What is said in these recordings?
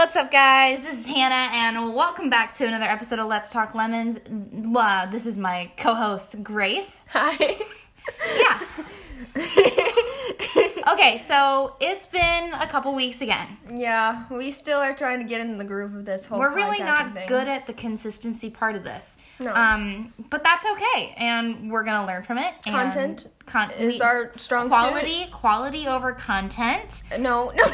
what's up, guys? This is Hannah, and welcome back to another episode of Let's Talk Lemons. Wow, this is my co host, Grace. Hi. Yeah. Okay, so it's been a couple weeks again. yeah, we still are trying to get in the groove of this whole. We're really not thing. good at the consistency part of this. No. Um, but that's okay, and we're gonna learn from it. Content con- is we- our strong suit. quality, quality over content. No, no,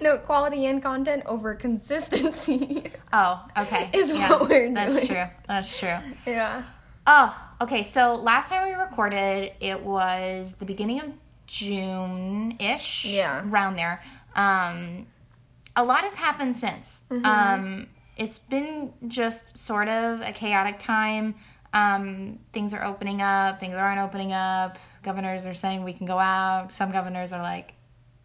no. Quality and content over consistency. Oh, okay. Is what we're That's doing. That's true. That's true. yeah. Oh, okay. So last time we recorded, it was the beginning of June ish. Yeah. Around there. Um, a lot has happened since. Mm-hmm. Um, it's been just sort of a chaotic time. Um, things are opening up, things aren't opening up. Governors are saying we can go out. Some governors are like,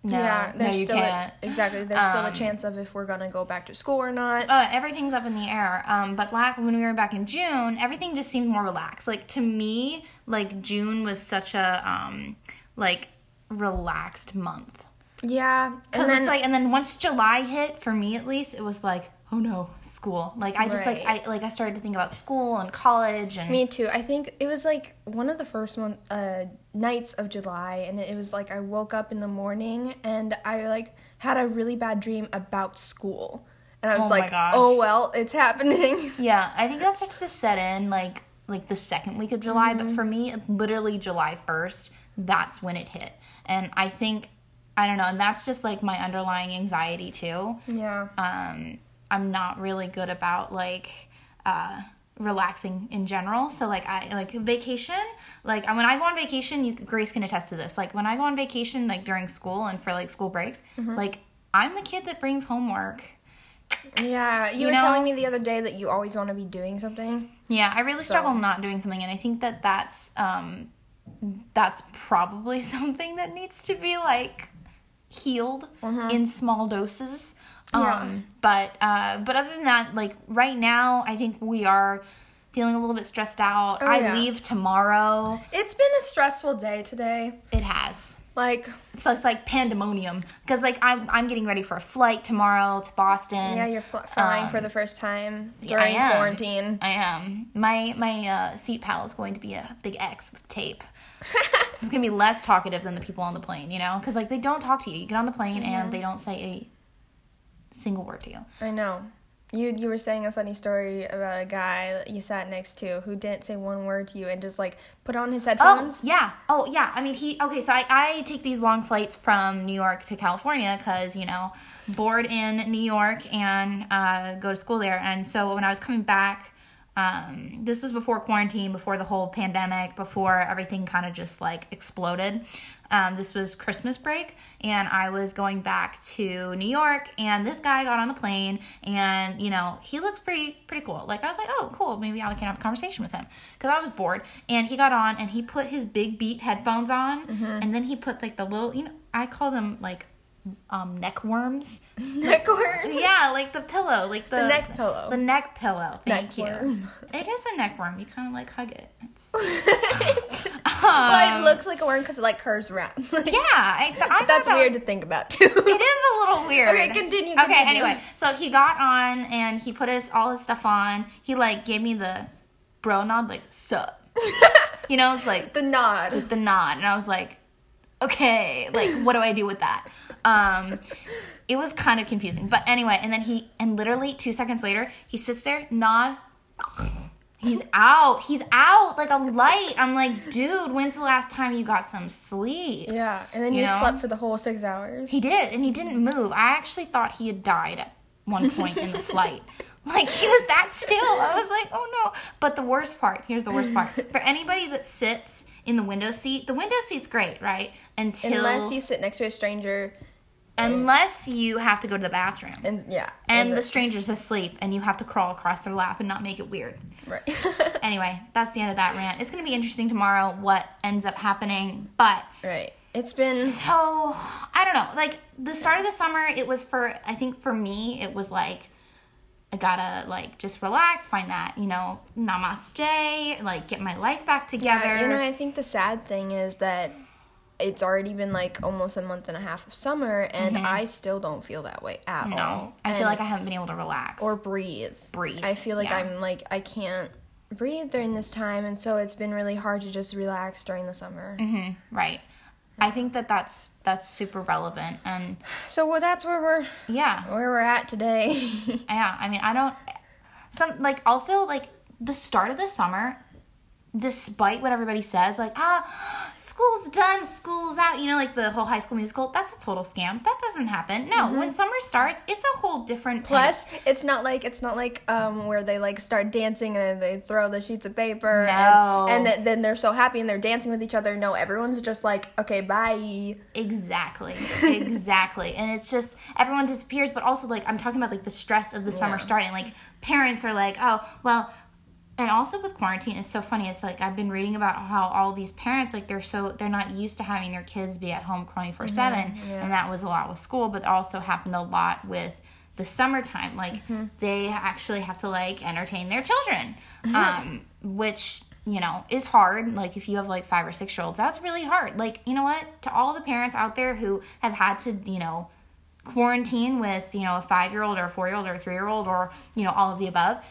no, yeah. no, There's you still can't. A, exactly. There's still a Um, chance of if we're gonna go back to school or not. uh, everything's up in the air. Um, but la- when we were back in June, everything just seemed more relaxed. Like to me, like June was such a um, like relaxed month yeah. Because it's like, and then once July hit, for me at least, it was like, oh no, school. Like I just like I like I started to think about school and college and Me too. I think it was like one of the first one uh, nights of July, and it was like I woke up in the morning and I like had a really bad dream about school, and I was Oh like, "Oh well, it's happening." yeah, I think that starts to set in like like the second week of July. Mm-hmm. But for me, literally July first, that's when it hit, and I think. I don't know, and that's just like my underlying anxiety too. yeah. um, I'm not really good about like uh, relaxing in general. So like I like vacation. Like when I go on vacation, you Grace can attest to this. Like when I go on vacation, like during school and for like school breaks, Mm-hmm. like I'm the kid that brings homework. Yeah, you, You were know- telling me the other day that you always want to be doing something. Yeah, I really So- struggle not doing something, and I think that that's um, that's probably something that needs to be like healed in small doses. Mm-hmm. Yeah. Um, but uh, but other than that, like right now, I think we are feeling a little bit stressed out. I Oh, yeah. leave tomorrow. It's been a stressful day today. It has. Like, So it's like pandemonium because like I'm I'm getting ready for a flight tomorrow to Boston. yeah, you're fl- flying for Um, the first time yeah, I during am. quarantine. I am. My my uh, seat pal is going to be a big X with tape. It's gonna be less talkative than the people on the plane, you know, because like they don't talk to you. You get on the plane and they don't say a single word to you. I know. You you were saying a funny story about a guy you sat next to who didn't say one word to you and just like put on his Oh headphones. yeah. Oh yeah. I mean he. Okay, so I I take these long flights from New York to California because you know board in New York and uh, go to school there. And so when I was coming back. Um, this was before quarantine, before the whole pandemic, before everything kind of just like exploded. Um, this was Christmas break, and I was going back to New York, and this guy got on the plane, and you know he looks pretty pretty cool. Like I was like, oh cool, maybe I can have a conversation with him because I was bored. And he got on, and he put his big beat headphones on, and then he put like the little, you know, I call them like um, neck worms. Neck worms. Yeah, like the pillow, like the, The neck pillow. The neck pillow. Thank Neck you. worm. It is a neck worm. You kind of like hug it. It's, well, Um, it looks like a worm because it like curves around. Like, yeah, I, th- I that's that weird was- to think about too. it is a little weird. Okay, continue, Okay, anyway, so he got on and he put his all his stuff on. He like gave me the bro nod, like sup. you know, it's like the nod. the nod, and I was like, okay, like what do I do with that? Um, it was kind of confusing, but anyway, and then he and literally two seconds later, he sits there, nod. He's out. He's out like a light. I'm like, dude, when's the last time you got some sleep? Yeah, and then You you, know? slept for the whole six hours. He did, and he didn't move. I actually thought he had died at one point in the flight. Like he was that still. I was like, oh no. But the worst part, here's the worst part. For anybody that sits in the window seat, the window seat's great, right? Until Unless you sit next to a stranger, unless you have to go to the bathroom. and yeah, And the the- stranger's asleep and you have to crawl across their lap and not make it weird. right. Anyway, that's the end of that rant. It's gonna be interesting tomorrow what ends up happening, but right. It's been So I don't know. Like the start of the summer, it was for I think for me, it was like I gotta like just relax, find that you know namaste, like get my life back together. Yeah, you know, I think the sad thing is that it's already been like almost a month and a half of summer, and I still don't feel that way at Mm-hmm. no, all. I feel like I haven't been able to relax or breathe. breathe. I feel like Yeah. I'm like I can't breathe during this time, and so it's been really hard to just relax during the summer. Mm-hmm. right. I think that that's that's super relevant, and So well, that's where we're yeah, where we're at today. yeah. I mean, I don't. Some like also like the start of the summer, despite what everybody says, like ah, school's done, school's out. You know, like the whole High School Musical. That's a total scam. That doesn't happen. No, when summer starts, it's a whole different. kind of- Plus, it's not like it's not like um where they like start dancing and they throw the sheets of paper No. and, and th- then they're so happy and they're dancing with each other. No, everyone's just like, okay, bye. Exactly. Exactly. and it's just everyone disappears, but also like I'm talking about like the stress of the summer starting. Like parents are like, "Oh, well, and also with quarantine, it's so funny. It's like I've been reading about how all these parents like they're so they're not used to having their kids be at home 24/7, yeah. and that was a lot with school, but also happened a lot with the summertime. Like they actually have to like entertain their children. Um which you know, is hard. Like if you have like five or six year olds, that's really hard. Like, you know what? To all the parents out there who have had to, you know, quarantine with, you know, a five year old or a four year old or a three year old or, you know, all of the above,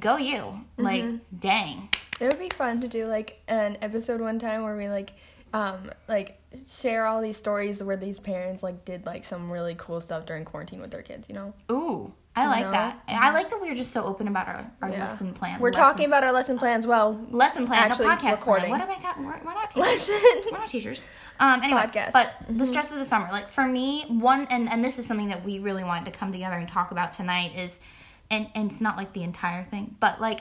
go you. Like, dang. It would be fun to do like an episode one time where we like um like share all these stories where these parents like did like some really cool stuff during quarantine with their kids, you know? Ooh, I mm-hmm. like that. I like that we're just so open about our, our Yeah. lesson plan. We're lesson, talking about our lesson plans well. lesson plan, actually a podcast recording. plan. What am I talking? We're, we're not teachers. We're not teachers. Um, anyway, Podcast. but the mm-hmm. stress of the summer, like for me, one, and and this is something that we really wanted to come together and talk about tonight is, and and it's not like the entire thing, but like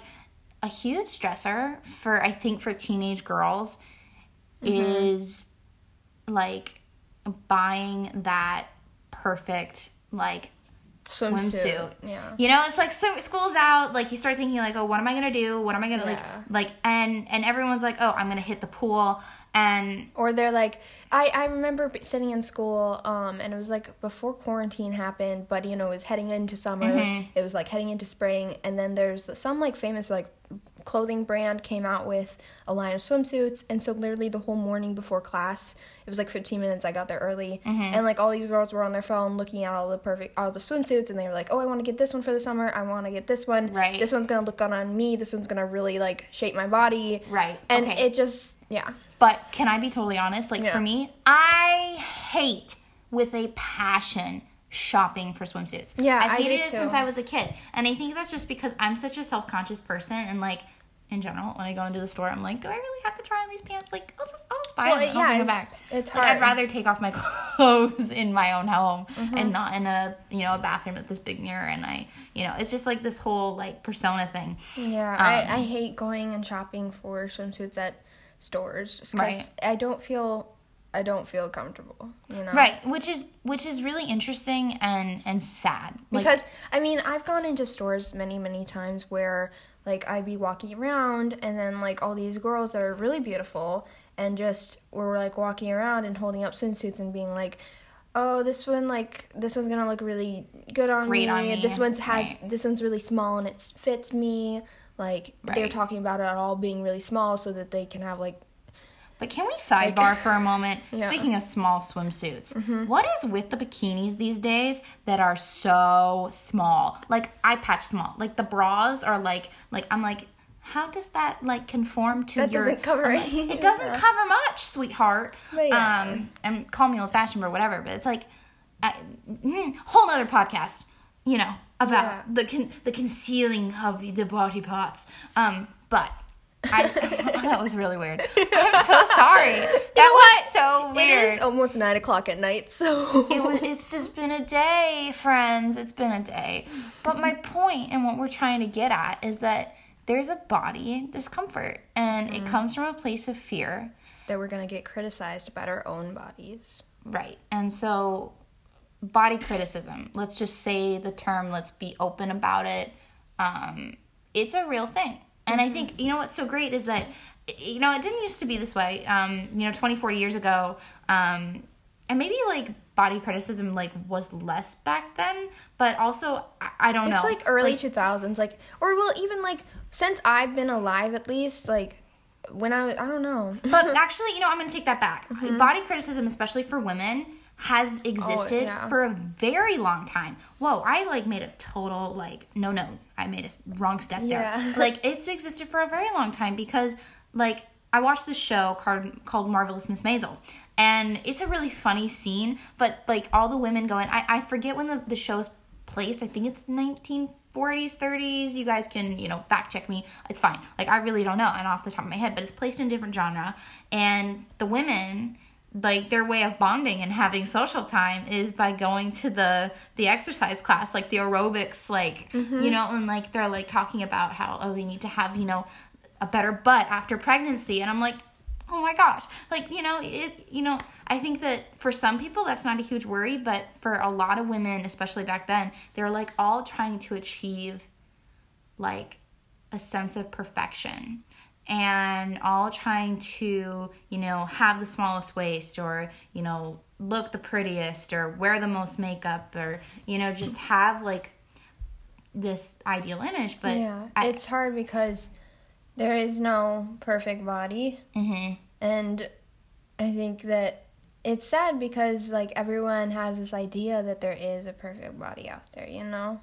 a huge stressor for I think for teenage girls mm-hmm. is like buying that perfect like swimsuit. Swimsuit, yeah. You know, it's like so school's out, like you start thinking like, oh, what am I gonna do? What am I gonna Yeah. like like and and everyone's like, oh, I'm gonna hit the pool and Or they're like, I, I remember sitting in school, um, and it was like before quarantine happened, but you know, it was heading into summer. Mm-hmm. It was like heading into spring, and then there's some like famous like clothing brand came out with a line of swimsuits, and so literally the whole morning before class, it was like 15 minutes. I got there early, Mm-hmm. and like all these girls were on their phone looking at all the perfect all the swimsuits, and they were like, oh, I want to get this one for the summer. I want to get this one. Right. This one's gonna look good on me. This one's gonna really like shape my body. Right, And okay. it just yeah. But can I be totally honest? Like Yeah. for me, I hate with a passion shopping for swimsuits. Yeah, I've I hated it too. since I was a kid, and I think that's just because I'm such a self-conscious person, and like in general, when I go into the store, I'm like, do I really have to try on these pants? Like, I'll just, I'll just buy Well, them. and I'll yeah, bring them it's- back. it's Like, I'd rather take off my clothes in my own home Mm-hmm. and not in a, you know, a bathroom with this big mirror. And I, you know, it's just like this whole like persona thing. Yeah, Um, I, I hate going and shopping for swimsuits at stores because Right. I don't feel I don't feel comfortable, you know. Right, which is which is really interesting and and sad. Like, Because I mean, I've gone into stores many many times where like I'd be walking around and then like all these girls that are really beautiful and just were like walking around and holding up swimsuits and being like Oh, this one like this one's gonna look really good on me. on me, This one's has right. this one's really small and it fits me. Like they're talking about it all being really small so that they can have like But can we sidebar for a moment? Yeah. Mm-hmm. Speaking of small swimsuits, what is with the bikinis these days that are so small? Like eye patch small. Like the bras are like like I'm like, how does that like conform to That your? doesn't cover like, It doesn't yeah. cover much, sweetheart. Yeah. Um, and call me old fashioned or whatever, but it's like, I, mm, whole nother podcast. You know about Yeah. the con- the concealing of the body parts. Um, but. I, that was really weird. I'm so sorry. That was so weird. It is almost nine o'clock at night, so It was, it's just been a day, friends. It's been a day. But my point and what we're trying to get at is that there's a body discomfort, and Mm-hmm. it comes from a place of fear, that we're gonna get criticized about our own bodies. right? And so, body criticism. Let's just say the term. Let's be open about it. Um, it's a real thing, and I think you know what's so great is that you know it didn't used to be this way. Um, you know, 20, 40 years ago. Um, and maybe like body criticism like was less back then but also i, I don't It's know it's like early two thousands, like or well even like since I've been alive at least, like when I was, I don't know. But actually, you know, I'm to take that back. Body criticism, especially for women, has existed yeah. for a very long time. Whoa, I like made a total like no no. I made a wrong step there. Like it's existed for a very long time because like I watched this show called called Marvelous Miss Maisel. And it's a really funny scene, but like all the women going I, I forget when the, the show's placed. I think it's 1940s, 30s. You guys can, you know, fact check me. It's fine. Like I really don't know and off the top of my head, but it's placed in a different genre. And the women like their way of bonding and having social time is by going to the the exercise class like the aerobics like you mm-hmm. know and like they're like talking about how oh they need to have you know a better butt after pregnancy. And i'm like oh my gosh. Like you know it you know i think that for some people that's not a huge worry but for a lot of women especially back then they're like all trying to achieve like a sense of perfection and all trying to you know have the smallest waist or you know look the prettiest or wear the most makeup or you know just have like this ideal image but yeah, I, it's hard because there is no perfect body, mhm. and I think that it's sad because like everyone has this idea that there is a perfect body out there, you know.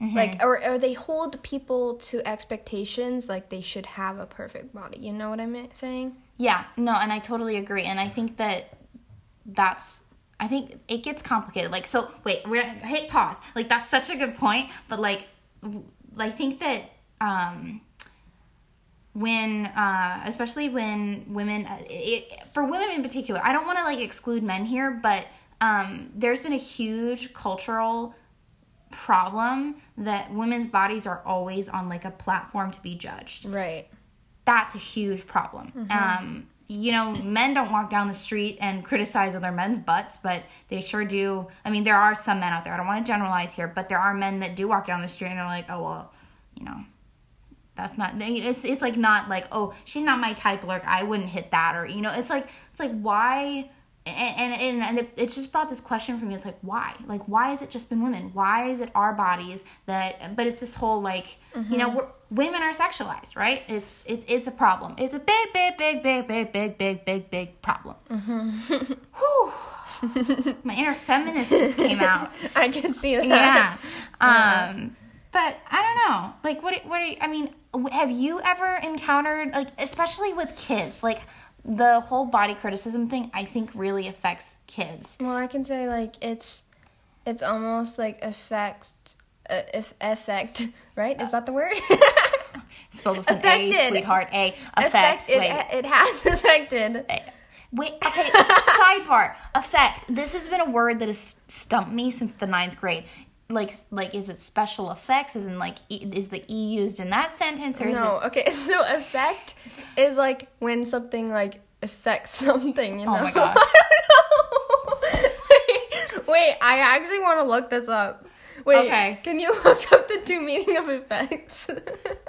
Mm-hmm. Like, or, or they hold people to expectations like they should have a perfect body. You know what I'm saying? Yeah, no, and I totally agree. And I think that that's I think it gets complicated. Like so wait, we're hit pause. Like that's such a good point, but like w- I think that um when uh especially when women uh, it, for women in particular, I don't want to like exclude men here, but um there's been a huge cultural problem that women's bodies are always on like a platform to be judged Right. that's a huge problem. Um, you know, men don't walk down the street and criticize other men's butts, but they sure do. I mean, there are some men out there. I don't want to generalize here, but there are men that do walk down the street and they're like, oh well, you know, that's not. It's it's like not like oh she's not my type. Like I wouldn't hit that or you know. It's like it's like why. And and, and it, it's just brought this question for me. It's like why? Like why has it just been women? Why is it our bodies that? But it's this whole like you know we're, women are sexualized, right? It's it's it's a problem. It's a big big big big big big big big big problem. Whew. My inner feminist just came out. I can see that. Yeah. Um, but I don't know. Like, what? What? Are you, I mean, have you ever encountered like, especially with kids, like the whole body criticism thing? I think really affects kids. Well, I can say like it's it's almost like affect uh, if effect, right? Is that the word? Spelled with an A, Affected. sweetheart. A effect. Effect, it, Wait. it has affected. Wait, okay, sidebar. Effect. This has been a word that has stumped me since the ninth grade. Like, like, is it special effects? Is in like, e, is the e used in that sentence, or is No, okay. So effect is like when something like affects something. You know. Oh my gosh. wait, wait, I actually want to look this up. Wait, Okay. Can you look up the true meaning of effects? it?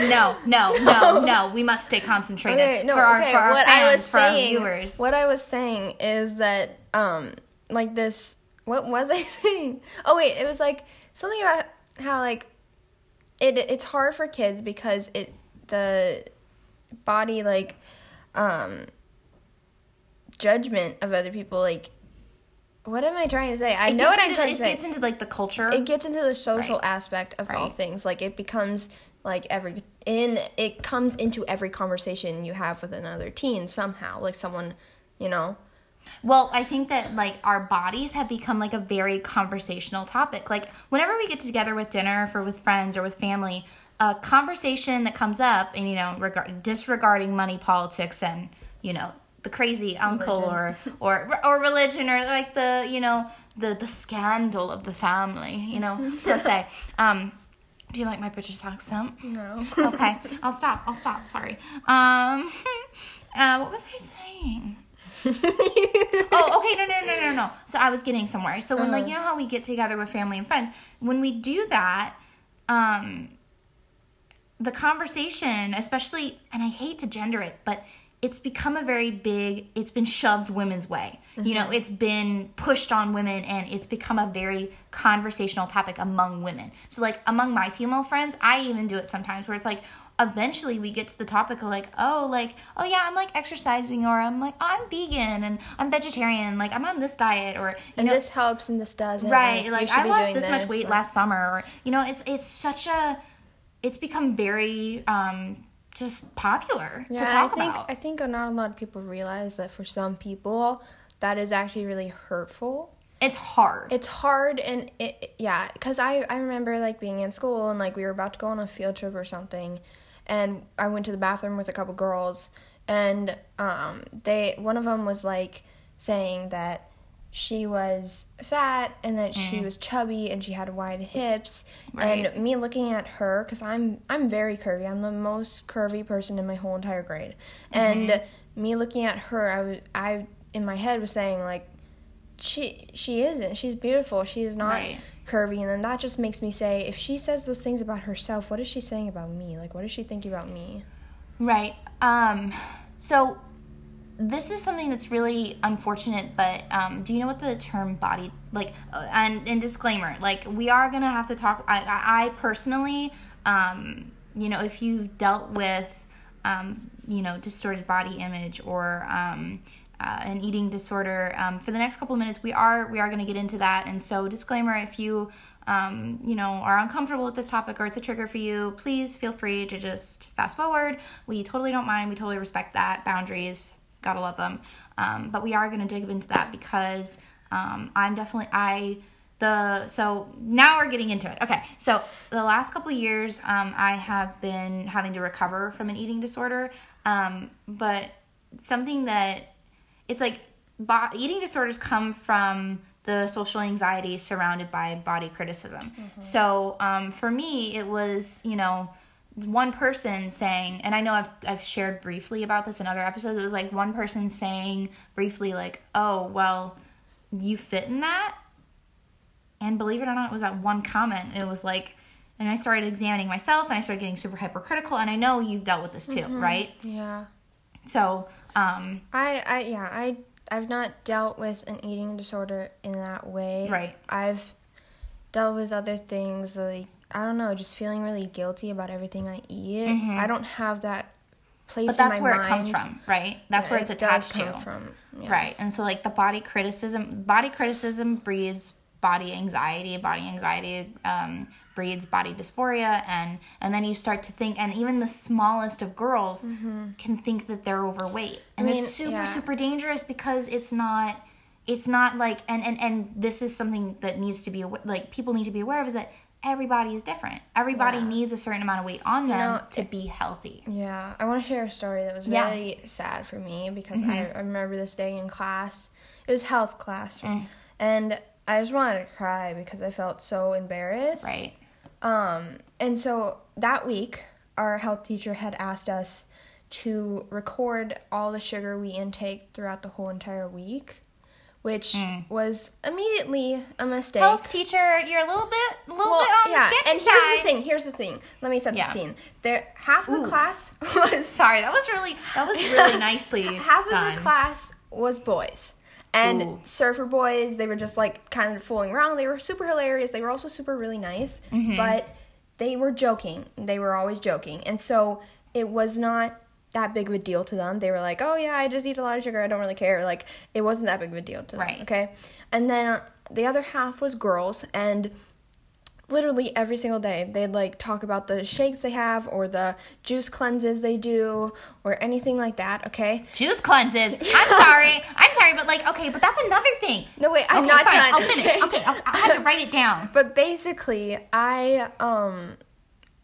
No, no, no, no. We must stay concentrated Okay, no, for our okay, for our what fans, I was for our viewers. What I was saying is that, um, like this. What was I saying? Oh wait, it was like something about how like it. It's hard for kids because it the body like um judgment of other people like. What am I trying to say? I It know what I'm trying to say. It gets into like the culture. it gets into the social Right. aspect of all things like it becomes like every in it comes into every conversation you have with another teen somehow like someone you know Well, I think that like our bodies have become like a very conversational topic. Like whenever we get together with dinner, for with friends or with family, a conversation that comes up, and you know, regard disregarding money, politics, and you know, the crazy uncle or or or religion or like the you know the the scandal of the family. You know, let's say. Um, do you like my British accent? no okay, I'll stop. I'll stop. Sorry. Um, uh, what was I saying? oh, okay. No, no, no, no, no. So I was getting somewhere. So when, like, you know how we get together with family and friends, when we do that, um, the conversation, especially, and I hate to gender it, but it's become a very big, it's been shoved women's way. You know, it's been pushed on women and it's become a very conversational topic among women. So, like, among my female friends, I even do it sometimes where it's like, eventually we get to the topic of like, oh, like, oh yeah, I'm like exercising or I'm like, oh, I'm vegan and I'm vegetarian, like I'm on this diet or you and know this helps and this doesn't. right you like i lost doing this, much weight or- last summer or you know it's it's such a it's become very um just popular Yeah, to talk I think about I think not a lot of people realize that for some people that is actually really hurtful. it's hard It's hard and it, yeah, cuz I I remember like being in school and like we were about to go on a field trip or something and I went to the bathroom with a couple girls and um they one of them was like saying that she was fat and that she was chubby and she had wide hips Right. and me looking at her cuz I'm I'm very curvy. I'm the most curvy person in my whole entire grade. And me looking at her I was I in my head was saying like she she isn't. She's beautiful. She is not Right. Curvy, and then that just makes me say, if she says those things about herself, what is she saying about me? Like, what is she thinking about me? Right. Um, so this is something that's really unfortunate, but um, do you know what the term body like? Uh, and, and disclaimer, like we are gonna have to talk. I, I, I personally, um, you know, if you've dealt with, um, you know, distorted body image or um, uh, an eating disorder, um, for the next couple of minutes, we are we are gonna get into that. And so, disclaimer: if you um, you know, are uncomfortable with this topic or it's a trigger for you, please feel free to just fast forward. We totally don't mind. We totally respect that. Boundaries, gotta love them. Um, but we are going to dig into that because um, I'm definitely, I, the, so now we're getting into it. Okay. So the last couple years, um, I have been having to recover from an eating disorder. Um, but something that it's like bo- eating disorders come from the social anxiety surrounded by body criticism. So um, for me, it was you know one person saying, and I know I've I've shared briefly about this in other episodes. It was like one person saying briefly, like, "Oh, well, you fit in that," and believe it or not, it was that one comment. It was like. And I started examining myself and I started getting super hypercritical. And I know you've dealt with this too, right? Yeah. So, um, I, I, yeah, I, I've not dealt with an eating disorder in that way. Right. I've dealt with other things like I don't know, just feeling really guilty about everything I eat. I don't have that place Mm-hmm. but that's where mind. it comes from, right? That's Yeah, where it's it attached to. from. Yeah. Right. And so like the body criticism body criticism breeds body anxiety, body anxiety um, breeds body dysphoria and and then you start to think and even the smallest of girls can think that they're overweight. And Mm-hmm. mean, it's super yeah. super dangerous because it's not it's not like and and and this is something that needs to be like people need to be aware of is that everybody is different. Everybody Yeah. needs a certain amount of weight on them know, to be healthy. Yeah, I want to share a story that was Yeah. Mm-hmm. really sad for me because I, I remember this day in class. It was health class, Mm. and I just wanted to cry because I felt so embarrassed. Right. Um, and so that week, our health teacher had asked us to record all the sugar we intake throughout the whole entire week, which was immediately a mistake. Mm. Health teacher, you're a little bit, a little Well, bit on yeah, the sketchy and side. here's the thing. Here's the thing. Let me set Yeah. the scene. There, half of the Ooh. class was Sorry, that was really, that was really nicely half of done. the class was boys. And Ooh. surfer boys, they were just like kind of fooling around. They were super hilarious. They were also super really nice, Mm-hmm. but they were joking. They were always joking. And so it was not that big of a deal to them. They were like, "Oh yeah, I just eat a lot of sugar. I don't really care." Like it wasn't that big of a deal to them, Right. okay? And then the other half was girls and literally every single day they'd like talk about the shakes they have or the juice cleanses they do or anything like that, okay? Juice cleanses. I'm sorry. I'm sorry, but like, okay, but that's another thing. No, wait, I'm okay, not fine, done. I'll finish. Okay, I'll, I have to write it down. But basically, I um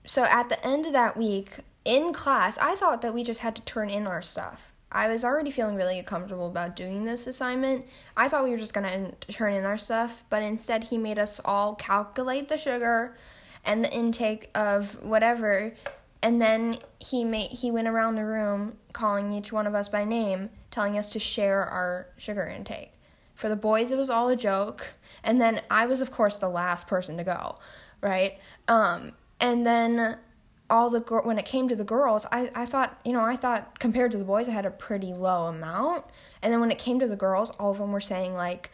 so at the end of that week in class, I thought that we just had to turn in our stuff. I was already feeling really comfortable about doing this assignment. I thought we were just going to turn in our stuff, but instead he made us all calculate the sugar and the intake of whatever and then he made he went around the room calling each one of us by name, telling us to share our sugar intake. For the boys, it was all a joke, and then I was, of course, the last person to go, right? Um, and then all the gir- when it came to the girls, I I thought you know I thought compared to the boys, I had a pretty low amount, and then when it came to the girls, all of them were saying like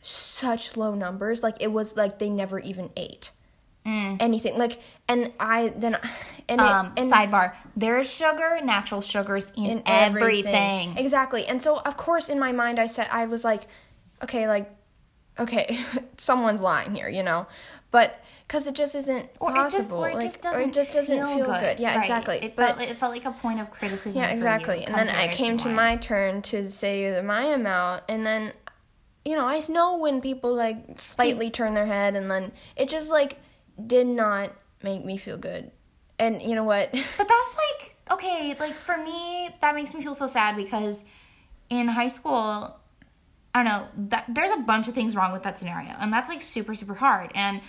such low numbers, like it was like they never even ate. anything like and I then and, it- Um, and sidebar: there is sugar, natural sugars in, everything. Exactly. And so of course in my mind I said I was like, okay, like okay, someone's lying here, you know. But cuz it just isn't Or it possible. just, or it like, just doesn't, it just doesn't feel, good. Yeah, Right. exactly. It but felt, it felt like a point of criticism. yeah, exactly. And then I came to my turn to say my amount and then you know, I know when people like slightly turn their head and then it just like did not make me feel good. And you know what? But that's like okay, like for me, that makes me feel so sad because in high school, I don't know, that there's a bunch of things wrong with that scenario, and that's like super super hard, and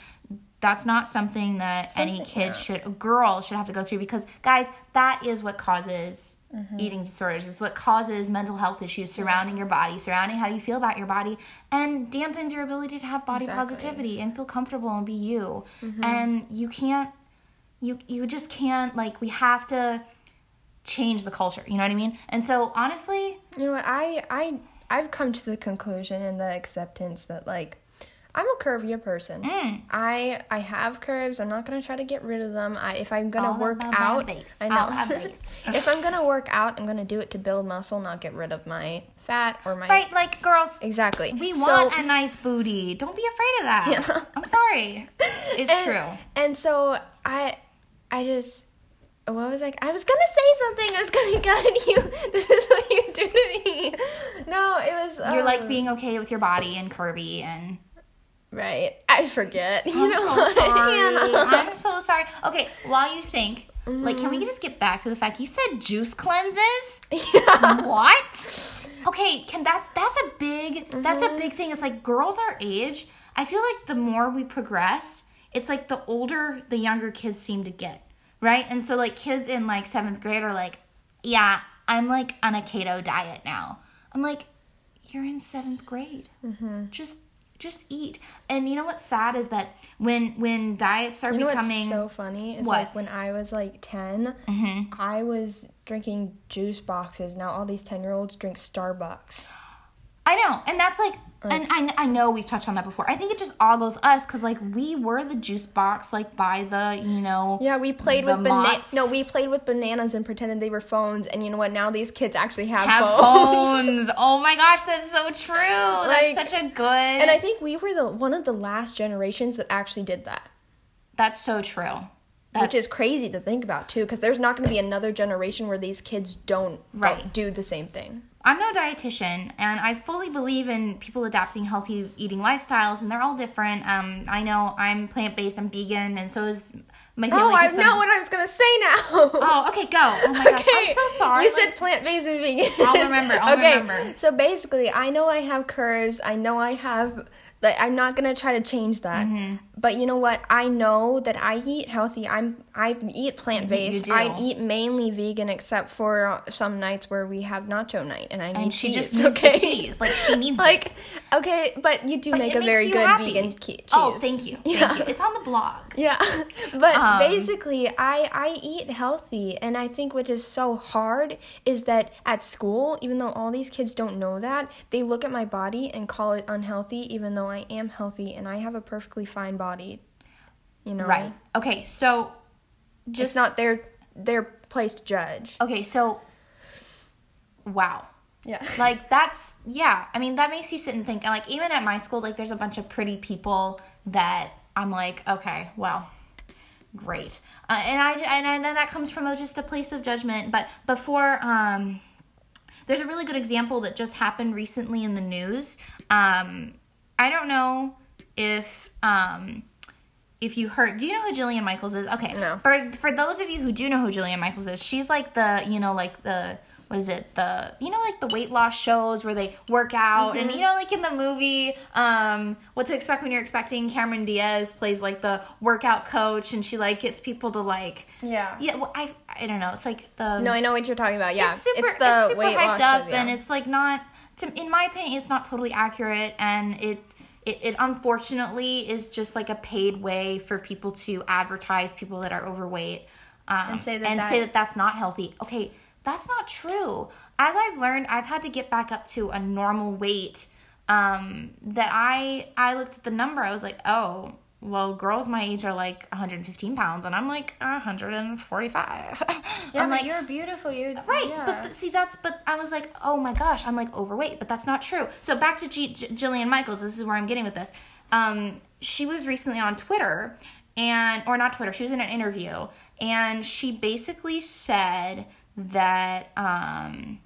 that's not something that any kid should, a girl should have to go through because guys, that is what causes. Mm-hmm. Eating disorders. It's what causes mental health issues surrounding your body, surrounding how you feel about your body, and dampens your ability to have body Exactly. positivity and feel comfortable and be you. Mm-hmm. And you can't you you just can't like we have to change the culture you know what i mean and so honestly You know what? I I I've come to the conclusion and the acceptance that like I'm a curvier person. Mm. I I have curves. I'm not gonna try to get rid of them. I if I'm gonna All work out. I know. if I'm gonna work out, I'm gonna do it to build muscle, not get rid of my fat or my right like girls exactly. we So- want a nice booty don't be afraid of that Yeah. i'm sorry it's and, true And so I, I just, what was I? I was gonna say something. I was gonna cut you. This is what you do to me. No, it was. you're like um, being okay with your body and curvy and right. I forget. You i'm know so what? sorry i'm so sorry okay while you think like can we Mm-hmm. just get back to the fact you said juice cleanses yeah. what okay can that's that's a big that's Mm-hmm. a big thing it's like girls our age i feel like the more we progress it's like the older the younger kids seem to get right and so like kids in like seventh grade are like yeah i'm like on a keto diet now i'm like you're in seventh grade Mm-hmm. just just eat and you know what's sad is that when when diets are You know becoming what's so funny? Is What? like when I was like 10, Mm-hmm. I was drinking juice boxes. Now all these 10 year olds drink Starbucks. I know, and that's like, and I, I know we've touched on that before. I think it just ogles us because like we were the juice box, like by the you know. Yeah, we played with bananas. No, we played with bananas and pretended they were phones. And you know what? Now these kids actually have, Have phones. phones. Oh my gosh, that's so true. Like- that's such a good. And I think we were the one of the last generations that actually did that. that's so true. which is crazy to think about too because there's not going to be another generation where these kids don't, Right. don't do the same thing I'm no dietitian, and I fully believe in people adapting healthy eating lifestyles, and they're all different. Um, I know I'm plant based, I'm vegan, and so is my family. oh i to know what i was going to say now Oh, okay, go. Oh my gosh, I'm so sorry. You Like- said plant-based and vegan. I'll remember, I'll okay, remember. So basically, I know I have curves. I know I have. Like, I'm not gonna try to change that. Mm-hmm. But you know what? I know that I eat healthy. I'm I eat plant-based. I eat mainly vegan, except for some nights where we have nacho night, and I need and she cheese. just needs the cheese. Like she needs it. like okay, but you do But make a very good happy. vegan ke- cheese. Oh, thank you. Thank Yeah. you. It's on the blog. Yeah, but Um, basically, I I eat healthy, and I think which is so hard is that at school, even though all these kids don't know that, they look at my body and call it unhealthy, even though I am healthy and I have a perfectly fine body. You know, Right. Okay, so It's just not their their place to judge. Okay, so wow. Yeah. Like that's yeah. I mean, that makes you sit and think. And like even at my school, like there's a bunch of pretty people that I'm like, okay, well, great. Uh, and I and, and then that comes from a, just a place of judgment. But before, um, there's a really good example that just happened recently in the news. Um, I don't know if um if you heard do you know who Jillian Michaels is? Okay. No. For for those of you who do know who Jillian Michaels is, she's like the, you know, like the what is it? The you know like the weight loss shows where they work out and you know like in the movie um What to Expect When You're Expecting Cameron Diaz plays like the workout coach and she like gets people to like Yeah. Yeah, well, I I don't know. It's like the No, I know what you're talking about. Yeah, it's super, it's the super weight hyped loss up, yeah. and it's like not. To, in my opinion, it's not totally accurate, and it, it it unfortunately is just like a paid way for people to advertise people that are overweight, um, And say that and that- say that that's not healthy. Okay, that's not true. As I've learned, I've had to get back up to a normal weight. Um, that I I looked at the number, I was like, oh well, girls my age are like 115 pounds, and I'm like 145. Yeah, I'm like, you're beautiful. You're Right, yeah. but th- see, that's but I was like, oh my gosh, I'm like overweight, but that's not true. So back to G- J- Jillian Michaels. This is where I'm getting with this. Um, she was recently on Twitter, and or not Twitter. She was in an interview, and she basically said that um,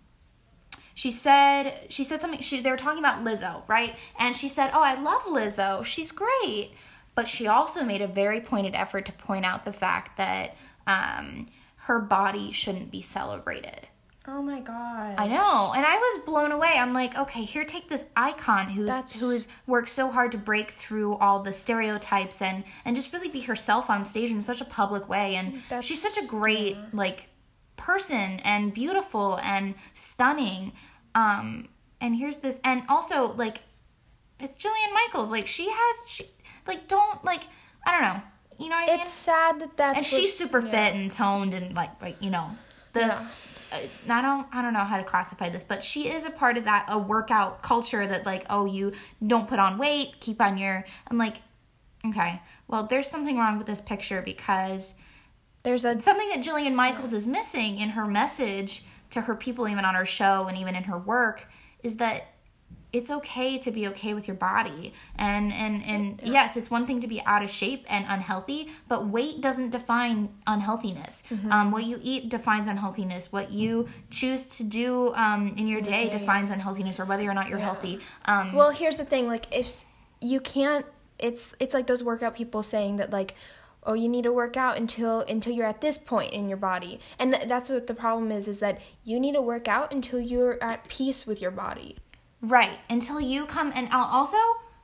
she said she said something. She they were talking about Lizzo, right? And she said, "Oh, I love Lizzo. She's great." But she also made a very pointed effort to point out the fact that um, her body shouldn't be celebrated. oh my god. I know, and I was blown away. I'm like, okay, here, take this icon who's That's- who's worked so hard to break through all the stereotypes and and just really be herself on stage in such a public way. And That's- she's such a great like person and beautiful and stunning. Um, and here's this, and also like, it's Jillian Michaels. Like she has, she like don't like, I don't know, you know what I mean? It's sad that that's and she's super yeah. fit and toned and like like you know the Yeah. uh, I don't I don't know how to classify this, but she is a part of that a workout culture that like oh you don't put on weight, keep on your I'm like okay well there's something wrong with this picture because There's a something that Jillian Michaels is missing in her message to her people even on her show and even in her work is that it's okay to be okay with your body. And and and yes it's one thing to be out of shape and unhealthy but weight doesn't define unhealthiness. Um, what you eat defines unhealthiness. What you choose to do um, in your day defines unhealthiness or whether or not you're healthy. Um, Well, here's the thing. Like, if you can't, it's it's like those workout people saying that like, oh, you need to work out until until you're at this point in your body, and th- that's what the problem is. Is that you need to work out until you're at peace with your body. Right. Until you come and al- also,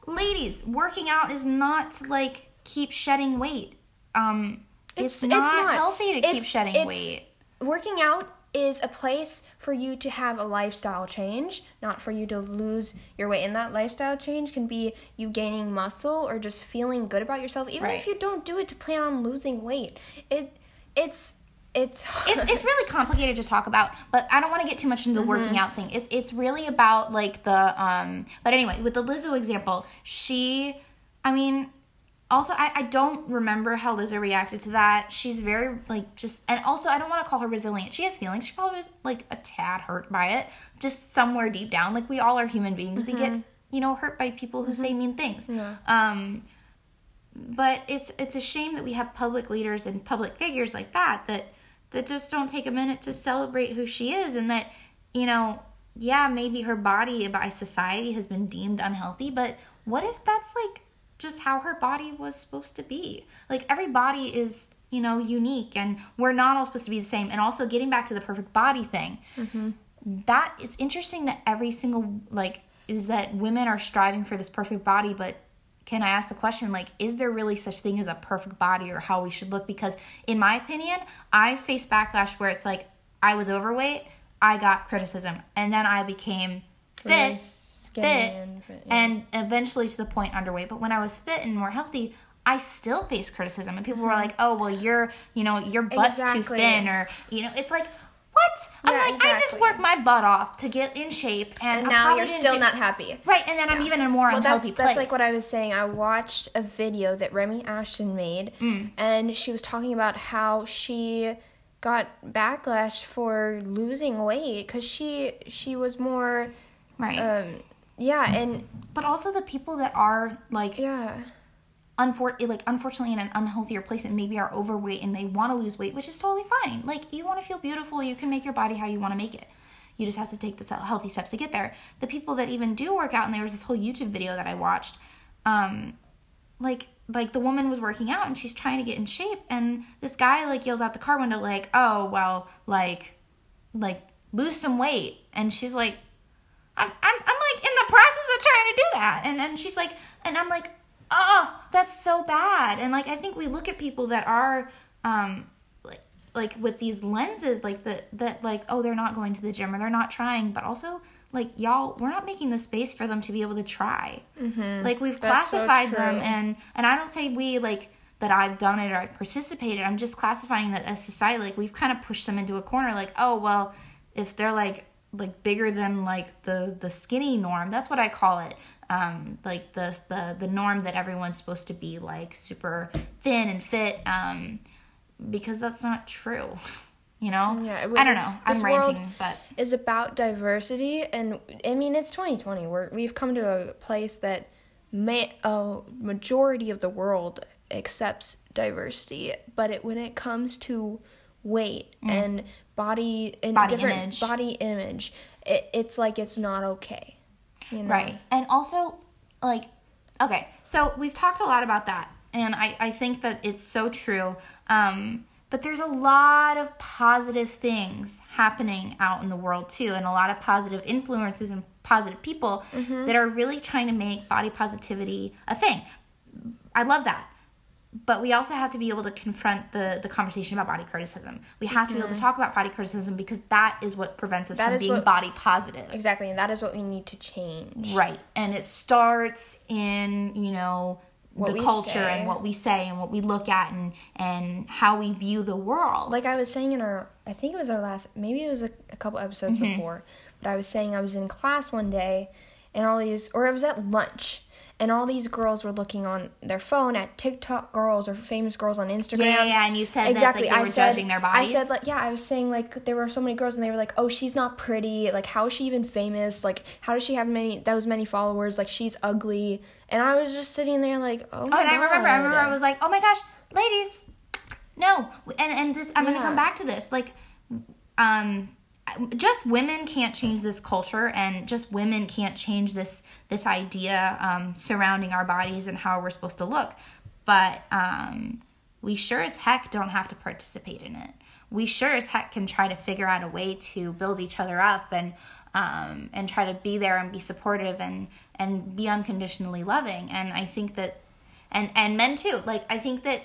ladies, working out is not like keep shedding weight. Um it's, not, healthy to keep shedding it's- weight. Working out is a place for you to have a lifestyle change, not for you to lose your weight. And that lifestyle change can be you gaining muscle or just feeling good about yourself, even Right. if you don't do it to plan on losing weight. It it's it's It's, it's really complicated to talk about, but I don't want to get too much into the working out thing. It's it's really about like the um but anyway, with the Lizzo example, she I mean also I, I don't remember how Lizzo reacted to that. She's very like just and also I don't want to call her resilient. She has feelings. She probably was like a tad hurt by it. Just somewhere deep down. Like we all are human beings. We get, you know, hurt by people who say mean things. Um but it's it's a shame that we have public leaders and public figures like that that that just don't take a minute to celebrate who she is and that you know yeah maybe her body by society has been deemed unhealthy but what if that's like just how her body was supposed to be? Like every body is you know unique and we're not all supposed to be the same. And also getting back to the perfect body thing mm-hmm. that it's interesting that every single like is that women are striving for this perfect body but can i ask the question like is there really such thing as a perfect body or how we should look because in my opinion i faced backlash where it's like i was overweight i got criticism and then i became fit fit and fit, yeah. and eventually to the point underweight but when i was fit and more healthy I still face criticism, and people were like, "Oh, well, you're, you know, your butt's too Mm-hmm. Thin," or you know, it's like, what? I'm Yeah, like, I just exactly. worked my butt off to get in shape, and, and now you're still do- not happy. right. And then I'm even in a more Well, that's unhealthy place. that's like what I was saying. I watched a video that Remi Ashten made, Mm. and she was talking about how she got backlash for losing weight because she she was more, right. um, yeah, and but also the people that are like, yeah, unfor- like unfortunately in an unhealthier place and maybe are overweight and they want to lose weight, which is totally fine. Like you want to feel beautiful, you can make your body how you want to make it. You just have to take the healthy steps to get there. The people that even do work out, and there was this whole YouTube video that I watched, um, like like the woman was working out and she's trying to get in shape, and this guy like yells out the car window like, "Oh well, like like lose some weight," and she's like, I'm, I'm, I'm like in the process of trying to do that. And and she's like, and I'm like, oh, that's so bad. And like, I think we look at people that are, um, like, like with these lenses, like that, that like, oh, they're not going to the gym or they're not trying, but also like y'all, we're not making the space for them to be able to try. Mm-hmm. Like we've That's so classified them, and and I don't say we like that I've done it or I've participated. I'm just classifying that as society, like we've kind of pushed them into a corner. Like, oh well, if they're like like bigger than like the the skinny norm. That's what I call it. Um, like the the the norm that everyone's supposed to be like super thin and fit. Um, because that's not true. You know? Yeah, it I don't know. I'm ranting, but is about diversity and i mean it's 2020 we're, we've come to a place that may, a majority of the world accepts diversity but it, when it comes to weight and body and. Body different image. body image it, it's like it's not okay you know? Right. And also, like, okay, so we've talked a lot about that. And I, I think that it's so true. Um, but there's a lot of positive things happening out in the world too, and a lot of positive influences and positive people that are really trying to make body positivity a thing. I love that. But we also have to be able to confront the, the conversation about body criticism. We have to be able to talk about body criticism because that is what prevents us That from being what- body positive. exactly and that is what we need to change Right. And it starts in, you know, What the culture say. and what we say and what we look at and and how we view the world. like I was saying in our, I think it was our last, maybe it was a, a couple episodes Mm-hmm. before, but I was saying I was in class one day, and all these, or I was at lunch, and all these girls were looking on their phone at TikTok girls or famous girls on Instagram. yeah, yeah, yeah, and you said Exactly. that like, they I were said, judging their bodies. I said like yeah, I was saying like there were so many girls and they were like, "Oh, she's not pretty. Like how is she even famous? Like how does she have many those many followers? Like she's ugly." And I was just sitting there like, "Oh my oh, and I remember, I remember, I was like, oh my gosh, ladies, no, and and this, I'm gonna come back to this, like, um, just women can't change this culture, and just women can't change this this idea um, surrounding our bodies and how we're supposed to look, but um, we sure as heck don't have to participate in it. We sure as heck can try to figure out a way to build each other up and um, and try to be there and be supportive and and be unconditionally loving. And I think that and and men too. Like I think that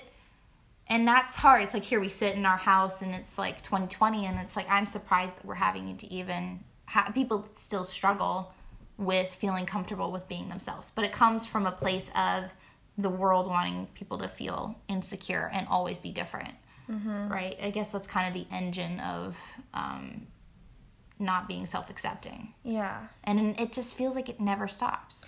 and that's hard. It's like here we sit in our house and it's like 2020 and it's like I'm surprised that we're having to even ha- people still struggle with feeling comfortable with being themselves. But it comes from a place of the world wanting people to feel insecure and always be different. Right? I guess that's kind of the engine of um, not being self accepting. yeah. And it just feels like it never stops.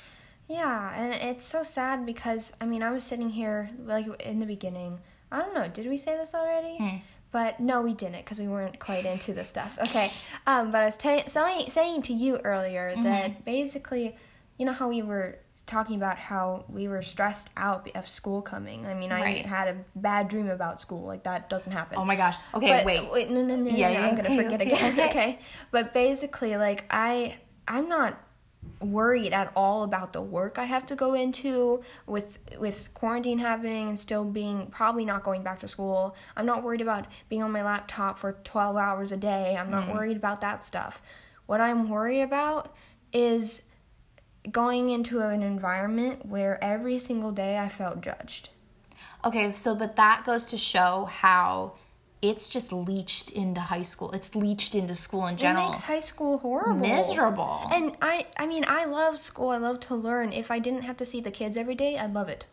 Yeah, and it's so sad because I mean I was sitting here like in the beginning. I don't know. Did we say this already? Hmm. But no, we didn't because we weren't quite into the stuff. Okay, um, but I was ta- saying saying to you earlier Mm-hmm. that basically, you know how we were talking about how we were stressed out of school coming. I mean, Right. I had a bad dream about school. Like that doesn't happen. Oh my gosh. Okay, But- wait. no, no, no, Yeah, no, yeah, I'm gonna forget okay, again. okay. Okay. but basically, like I, I'm not worried at all about the work I have to go into with with quarantine happening and still being probably not going back to school. I'm not worried about being on my laptop for 12 hours a day. I'm not mm-hmm. worried about that stuff. What I'm worried about is going into an environment where every single day I felt judged. Okay, so but that goes to show how it's just leached into high school. It's leached into school in general. It makes high school horrible. Miserable. And I I mean I love school. I love to learn. If I didn't have to see the kids every day, I'd love it.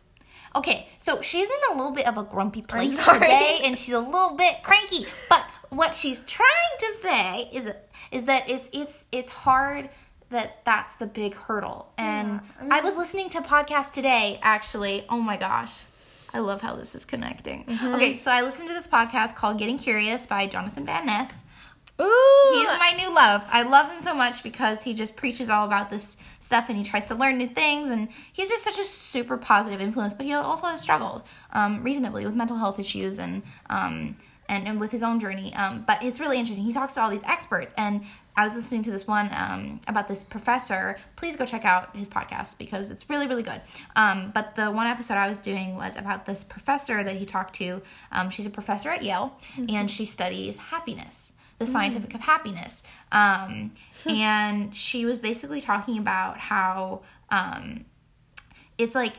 Okay, so she's in a little bit of a grumpy place today, and she's a little bit cranky. But what she's trying to say is is that it's it's it's hard that that's the big hurdle. And I mean- I was listening to a podcast today, actually. Oh my gosh. I love how this is connecting. Mm-hmm. Okay, so I listened to this podcast called Getting Curious by Jonathan Van Ness. Ooh, He's my new love. I love him so much because he just preaches all about this stuff and he tries to learn new things and he's just such a super positive influence. But he also has struggled um, reasonably with mental health issues and um, and, and with his own journey. Um, but it's really interesting. He talks to all these experts and I was listening to this one um, about this professor. Please go check out his podcast because it's really really good. Um, but the one episode I was doing was about this professor that he talked to. Um, she's a professor at Yale and she studies happiness the scientific of happiness. Um, and she was basically talking about how um, it's like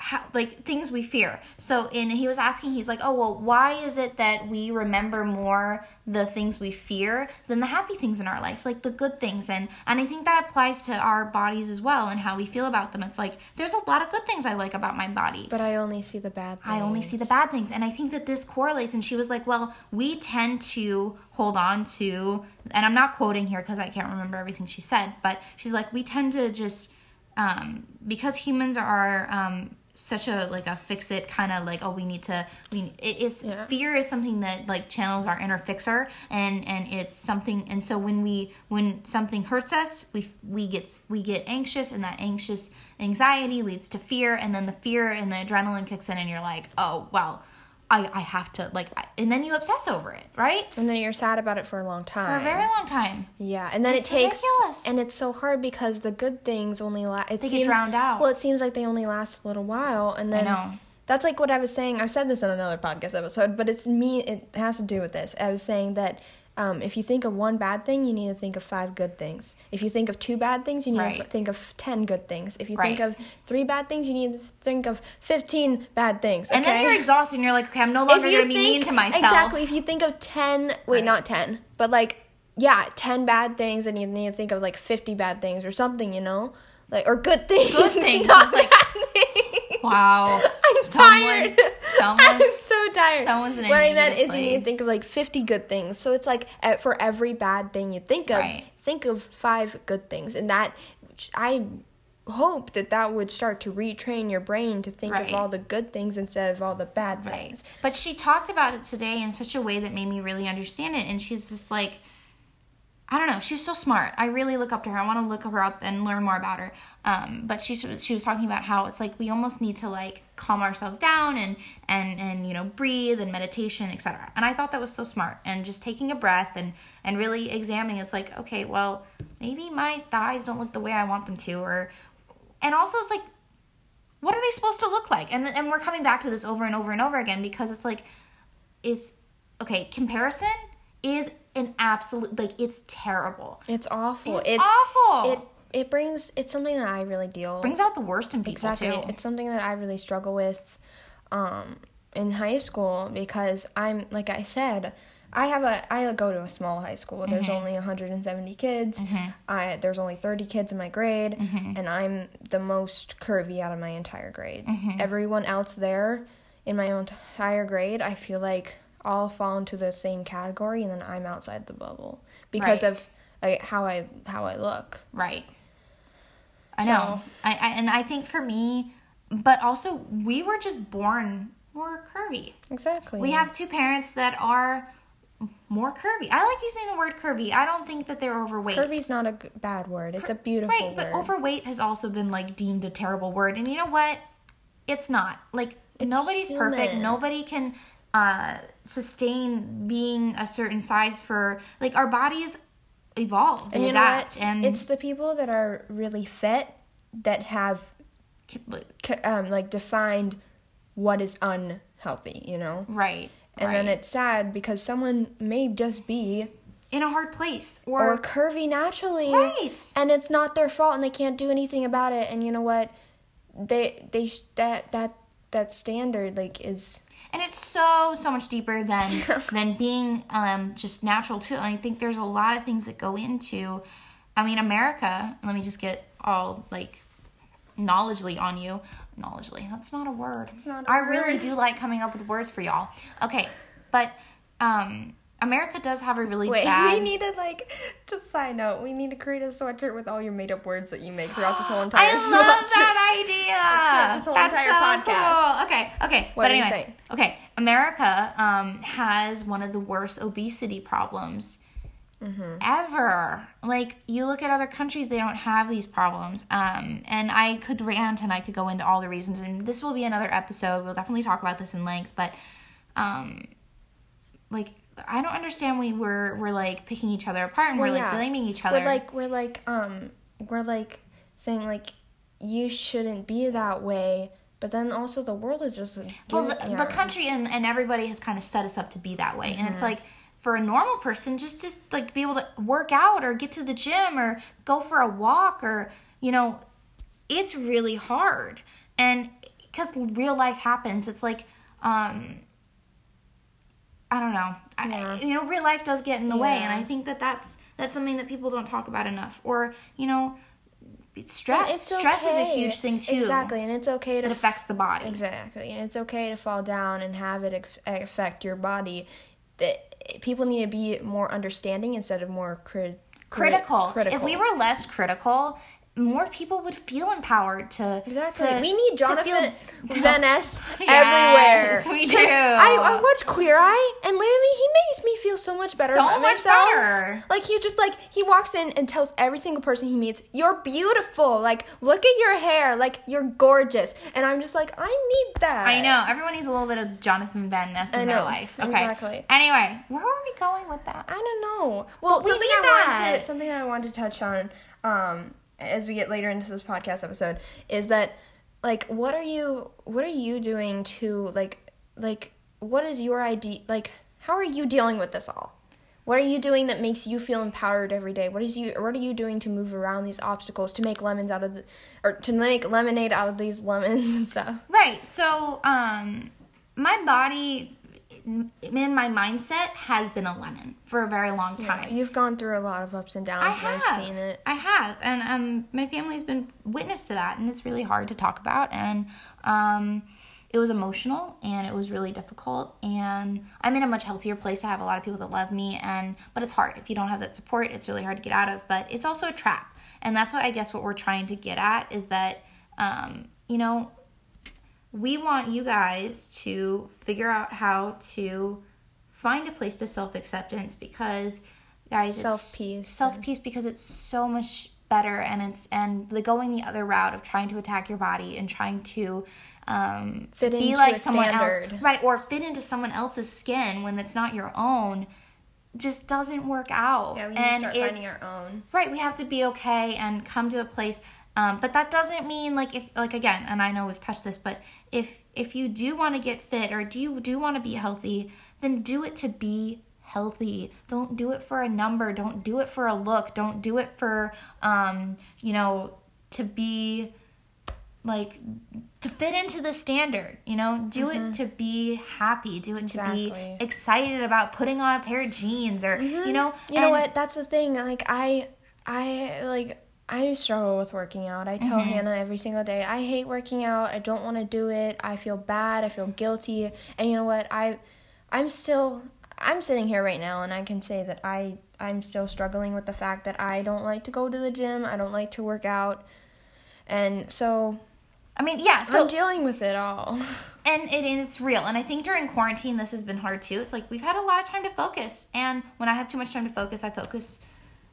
how, like things we fear. So, and he was asking, he's like, oh well, why is it that we remember more the things we fear than the happy things in our life, like the good things? And and I think that applies to our bodies as well and how we feel about them. It's like there's a lot of good things I like about my body, But I only see the bad things. I only see the bad things. And I think that this correlates. And she was like, well, we tend to hold on to, and I'm not quoting here because I can't remember everything she said, but she's like, we tend to just, um, because humans are, um, such a like a fix it kind of like oh we need to we it is Yeah. fear is something that like channels our inner fixer and and it's something and so when we when something hurts us we we get we get anxious and that anxious anxiety leads to fear and then the fear and the adrenaline kicks in and you're like oh well i i have to like and then you obsess over it right And then you're sad about it for a long time. for a very long time Yeah, and then It's it takes, ridiculous. and it's so hard because the good things only last. They get drowned out. Well, it seems like they only last a little while, and then I know. that's like what I was saying. I've said this on another podcast episode, but it's me. It has to do with this. I was saying that um, if you think of one bad thing, you need to think of five good things. If you think of two bad things, you need to Right. f- think of ten good things. If you Right. think of three bad things, you need to think of fifteen bad things. and then you're exhausted and you're like okay i'm no longer you gonna be mean to myself Exactly. If you think of 10, wait, Right. not 10, but like, yeah, 10 bad things, and you need to think of like 50 bad things or something, you know? Like, or good things. Good things. not like- things. wow I'm tired. I'm so tired. someone's in a What I meant is you need to think of like 50 good things. So it's like for every bad thing you think of, Right. think of five good things. And that, I hope that that would start to retrain your brain to think Right. of all the good things instead of all the bad Right. things. But she talked about it today in such a way that made me really understand it. And she's just like, I don't know. She's so smart. I really look up to her. I want to look her up and learn more about her. Um, but she she was talking about how it's like we almost need to like calm ourselves down and and and you know breathe and meditation, etc. And I thought that was so smart. And just taking a breath and and really examining. It's like okay, well maybe my thighs don't look the way I want them to, or and also it's like what are they supposed to look like? And and we're coming back to this over and over and over again because it's like it's okay, comparison is an absolute like it's terrible. It's awful. It's it, awful. It it brings it's something that I really deal brings out the worst in people exactly. too. It's something that I really struggle with um in high school because I'm like I said, I have a I go to a small high school. There's Mm-hmm. only 170 kids. I there's only 30 kids in my grade Mm-hmm. and I'm the most curvy out of my entire grade. Mm-hmm. Everyone else there in my entire grade, I feel like all fall into the same category and then I'm outside the bubble because Right. of like, how I how I look. Right. I So- know. I, I and I think for me, but also we were just born more curvy. Exactly. We have two parents that are more curvy. I like using the word curvy. I don't think that they're overweight. Curvy's not a bad word. It's a beautiful word. right, but overweight has also been like deemed a terrible word. And you know what? It's not. Like nobody's perfect. Nobody can uh sustain being a certain size for like our bodies evolve. And you adapt and it's the people that are really fit that have um, like defined what is unhealthy. You know. right. And right. then it's sad because someone may just be in a hard place or or, curvy naturally, right. and it's not their fault, and they can't do anything about it. And you know what? They they sh- that that that standard like is and it's so so much deeper than than being um just natural too. I think there's a lot of things that go into i mean america let me just get all like knowledgely on you. Knowledgely that's not a word. It's not a i really do like coming up with words for y'all. Okay but um america does have a really Wait, bad we need to like just side note. We need to create a sweatshirt with all your made up words that you make throughout this whole entire I love sweatshirt. that idea. this whole That's entire so podcast. cool. Okay, okay. What but anyway, okay. America um, has one of the worst obesity problems Mm-hmm. ever. Like you look at other countries, they don't have these problems. Um, and I could rant and I could go into all the reasons, and this will be another episode. We'll definitely talk about this in length, but um, like. I don't understand. We were we're like picking each other apart and Well, we're like yeah. blaming each other. We're like we're like um we're like saying like you shouldn't be that way, but then also the world is just well the, the country and, and everybody has kind of set us up to be that way and Mm-hmm. it's like for a normal person just just like be able to work out or get to the gym or go for a walk or you know it's really hard and because real life happens. It's like, um, I don't know. Yeah. I, you know, real life does get in the way, and I think that that's that's something that people don't talk about enough. Or you know, stress. Stress is a huge thing too. Exactly, and it's okay to. It affects the body. Exactly, and it's okay to fall down and have it affect your body. That people need to be more understanding instead of more crit- critical. critical. If we were less critical, more people would feel empowered to Exactly. to- we need to Jonathan feel- Van Ness Yes, everywhere. we 'Cause do. I, I watch Queer Eye, and literally, he makes me feel so much better So about much myself. better. Like he's just like he walks in and tells every single person he meets, "You're beautiful. Like look at your hair. Like you're gorgeous." And I'm just like, I need that. I know everyone needs a little bit of Jonathan Van Ness in their life. Okay. exactly. Anyway, where were we going with that? I don't know. Well, But we something need I want that. to something I want to touch on um, as we get later into this podcast episode is that like what are you what are you doing to like like what is your idea like how are you dealing with this all? What are you doing that makes you feel empowered every day? What is you what are you doing to move around these obstacles to make lemons out of the or to make lemonade out of these lemons and stuff? Right. So, um, my body in my mindset has been a lemon for a very long time. You've gone through a lot of ups and downs I and have. I've seen it. I have, and um, my family's been witness to that, and it's really hard to talk about. And um, it was emotional, and it was really difficult. And I'm in a much healthier place. I have a lot of people that love me, and but it's hard if you don't have that support. It's really hard to get out of. But it's also a trap, and that's what I guess what we're trying to get at is that um, you know we want you guys to figure out how to find a place to self acceptance because guys it's Self-peace. self peace because it's so much better and it's and the going the other route of trying to attack your body and trying to um Fit be into like a someone standard. else right or fit into someone else's skin when it's not your own just doesn't work out Yeah, we need and to start finding our own. right we have to be okay and come to a place um, but that doesn't mean like if like again and i know we've touched this but if if you do want to get fit or do you do want to be healthy then do it to be healthy. Don't do it for a number. Don't do it for a look. Don't do it for um you know to be like to fit into the standard you know? Do it to be happy. Do it to be excited about putting on a pair of jeans or you know? You know what? That's the thing. Like I, I like I struggle with working out. I tell mm-hmm. Hannah every single day, I hate working out. I don't want to do it. I feel bad. I feel guilty. And you know what? I, I'm still. I'm sitting here right now, and I can say that I I'm still struggling with the fact that I don't like to go to the gym. I don't like to work out, and so i mean yeah so I'm dealing with it all. and it, and it's real and i think during quarantine this has been hard too it's like we've had a lot of time to focus and when i have too much time to focus i focus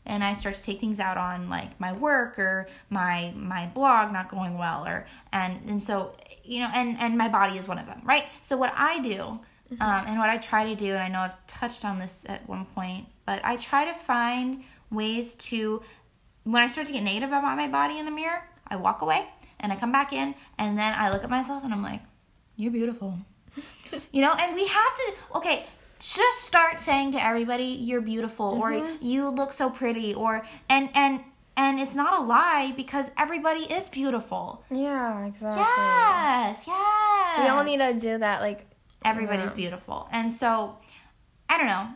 and i start to take things out on like my work or my my blog not going well or and and so you know and and my body is one of them right so what i do um, and what i try to do and i know i've touched on this at one point but i try to find ways to when I start to get negative about my body in the mirror, I walk away and I come back in and then I look at myself and I'm like, you're beautiful. you know, and we have to, okay, just start saying to everybody, you're beautiful or you look so pretty or, and, and, and it's not a lie because everybody is beautiful. yeah, exactly. Yes, yes. We all need to do that. Like everybody's Yeah. beautiful and so i don't know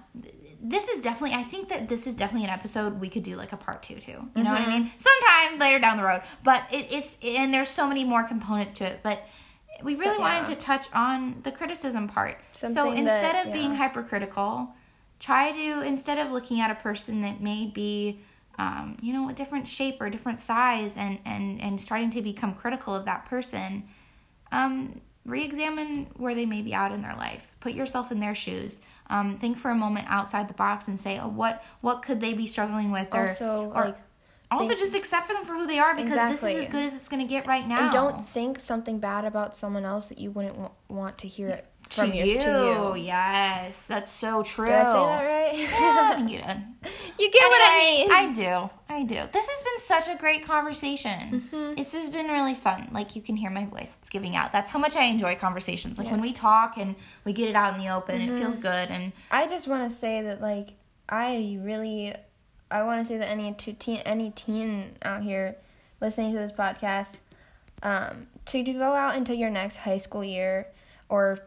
this is definitely i think that this is definitely an episode we could do like a part two to you know what i Mm-hmm. mean sometime later down the road but it, it's and there's so many more components to it but we really So, wanted to touch on the criticism part. So instead that- of being hypercritical try to instead of looking at a person that may be um, you know a different shape or a different size and and and starting to become critical of that person um, re-examine where they may be out in their life. Put yourself in their shoes. Um, think for a moment outside the box and say oh what what could they be struggling with or Also, or like, also think- just accept for them for who they are because this is as good as it's going to get right now And don't think something bad about someone else that you wouldn't wa- want to hear it from to you. To you. yes that's so true Did I say that right? yeah, I think you did. you get what I mean. I do. I do. This has been such a great conversation. Mm-hmm. This has been really fun. Like you can hear my voice. It's giving out. That's how much I enjoy conversations. Like when we talk and we get it out in the open, it feels Mm-hmm. good. And I just want to say that, like, I really, I want to say that any to teen, any teen out here listening to this podcast, um, to go out into your next high school year or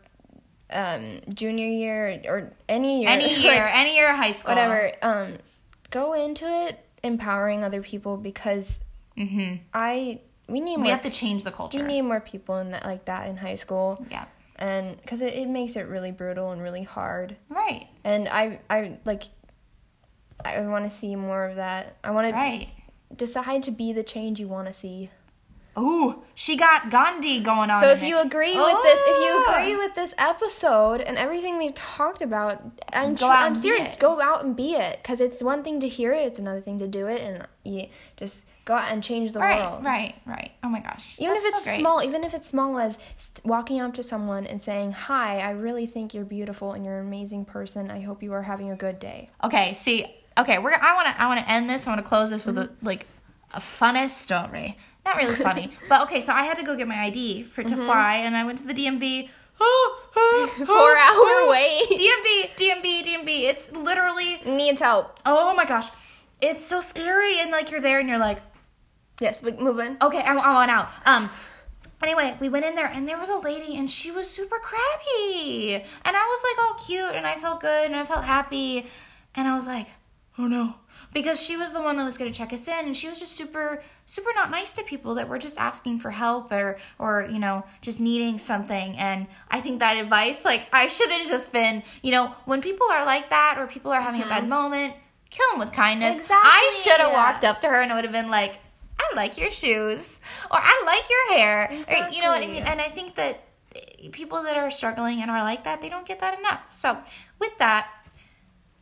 um, junior year or any year, Any like, year, any year of high school. whatever. Um, go into it empowering other people because Mm-hmm. I we need We more have to change the culture we need more people in that like that in high school yeah. and because it, it makes it really brutal and really hard Right. and I I like I want to see more of that. I want to decide to be the change you want to see. Ooh, she got Gandhi going on. So if it. you agree with this, if you Oh. agree with this episode and everything we've talked about, I'm tr- I'm serious. it. Go out and be it, because it's one thing to hear it, it's another thing to do it, and you just go out and change the right, world. right, right. Oh my gosh. Even That's if it's so small, even if it's small as walking up to someone and saying, "Hi, I really think you're beautiful and you're an amazing person. I hope you are having a good day." Okay, see, okay, we're I want to I want to end this. I want to close this with a Mm-hmm. like a funnest story. Not really funny, but okay. So I had to go get my ID for to Mm-hmm. fly, and I went to the DMV. Four hour wait. DMV, DMV, DMV. It's literally Needs help. oh my gosh, it's so scary. And like you're there, and you're like, Yes, but move on. okay, I, I want out. Um. Anyway, we went in there and there was a lady and she was super crabby. And I was like all cute and I felt good and I felt happy. And I was like, oh no. Because she was the one that was going to check us in and she was just super, super not nice to people that were just asking for help or, or, you know, just needing something. And I think that advice, like, I should have just been, you know, when people are like that or people are having a bad mm-hmm. moment, kill them with kindness. I should have walked up to her and it would have been like, I like your shoes, or I like your hair, or you know what I mean. And I think that people that are struggling and are like that, they don't get that enough. So with that,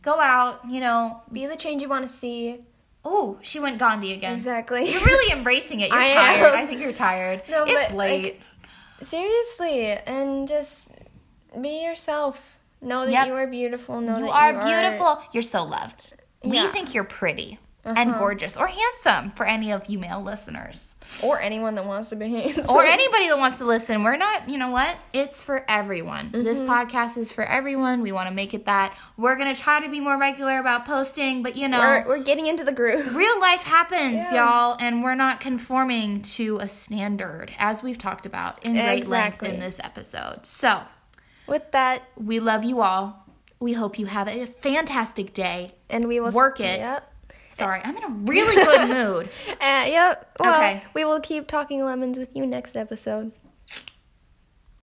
go out. You know, Be the change you want to see. oh, she went Gandhi again. Exactly. You're really embracing it. You're I tired. am. I think you're tired. No, it's but, late. like, Seriously, and just be yourself. Know that Yep. you are beautiful. Know you that are you beautiful. You're so loved. We think you're pretty and gorgeous or handsome for any of you male listeners. or anyone that wants to be handsome. or anybody that wants to listen. We're not, you know what? It's for everyone. This Mm-hmm. podcast is for everyone. We want to make it that. We're going to try to be more regular about posting, but you know, We're, we're getting into the groove. real life happens, Yeah. y'all, and we're not conforming to a standard as we've talked about in great Exactly. length in this episode. So, With that, we love you all. We hope you have a fantastic day. and we will Work it. Yep. Sorry, I'm in a really good mood. Uh, yep. Well, Okay. we will keep talking lemons with you next episode.